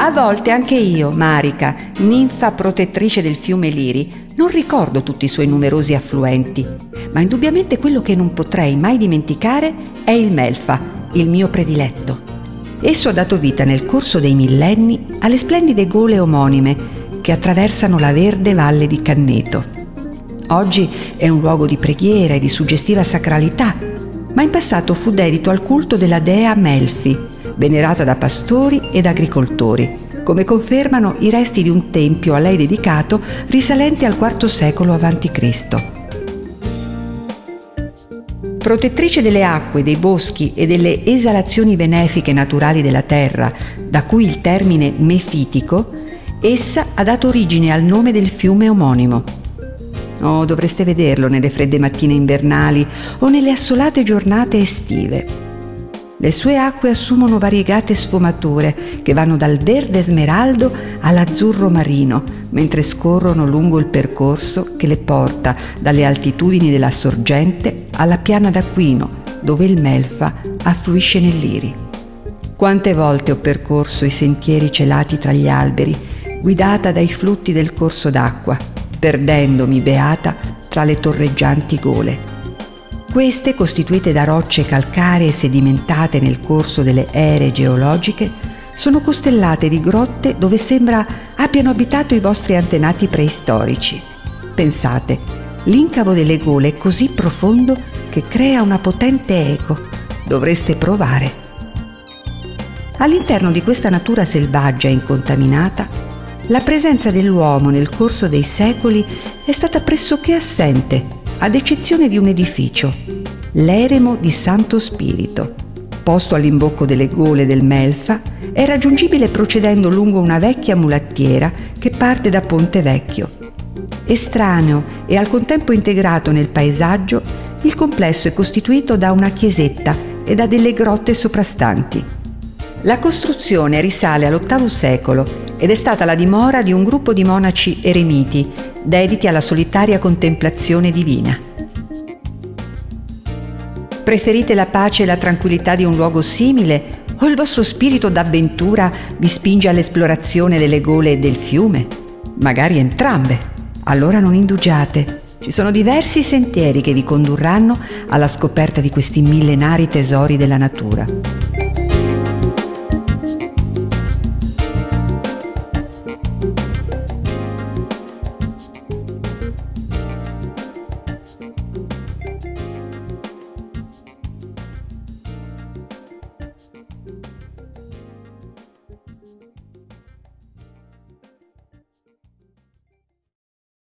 A volte anche io, Marica, ninfa protettrice del fiume Liri, non ricordo tutti i suoi numerosi affluenti, ma indubbiamente quello che non potrei mai dimenticare è il Melfa, il mio prediletto. Esso ha dato vita nel corso dei millenni alle splendide gole omonime che attraversano la verde valle di Canneto. Oggi è un luogo di preghiera e di suggestiva sacralità, ma in passato fu dedito al culto della dea Melfi, venerata da pastori ed agricoltori, come confermano i resti di un tempio a lei dedicato risalente al IV secolo a.C. Protettrice delle acque, dei boschi e delle esalazioni benefiche naturali della terra, da cui il termine mefitico, essa ha dato origine al nome del fiume omonimo. Oh, dovreste vederlo nelle fredde mattine invernali o nelle assolate giornate estive. Le sue acque assumono variegate sfumature che vanno dal verde smeraldo all'azzurro marino, mentre scorrono lungo il percorso che le porta dalle altitudini della sorgente alla piana d'Aquino, dove il Melfa affluisce nell'Iri. Quante volte ho percorso i sentieri celati tra gli alberi, guidata dai flutti del corso d'acqua, perdendomi beata tra le torreggianti gole. Queste, costituite da rocce calcaree sedimentate nel corso delle ere geologiche, sono costellate di grotte dove sembra abbiano abitato i vostri antenati preistorici. Pensate, l'incavo delle gole è così profondo che crea una potente eco. Dovreste provare. All'interno di questa natura selvaggia e incontaminata, la presenza dell'uomo nel corso dei secoli è stata pressoché assente ad eccezione di un edificio, l'eremo di Santo Spirito. Posto all'imbocco delle gole del Melfa, è raggiungibile procedendo lungo una vecchia mulattiera che parte da Ponte Vecchio. Estraneo e al contempo integrato nel paesaggio, il complesso è costituito da una chiesetta e da delle grotte soprastanti. La costruzione risale all'VIII secolo ed è stata la dimora di un gruppo di monaci eremiti dediti alla solitaria contemplazione divina. Preferite la pace e la tranquillità di un luogo simile o il vostro spirito d'avventura vi spinge all'esplorazione delle gole e del fiume? Magari entrambe. Allora non indugiate. Ci sono diversi sentieri che vi condurranno alla scoperta di questi millenari tesori della natura.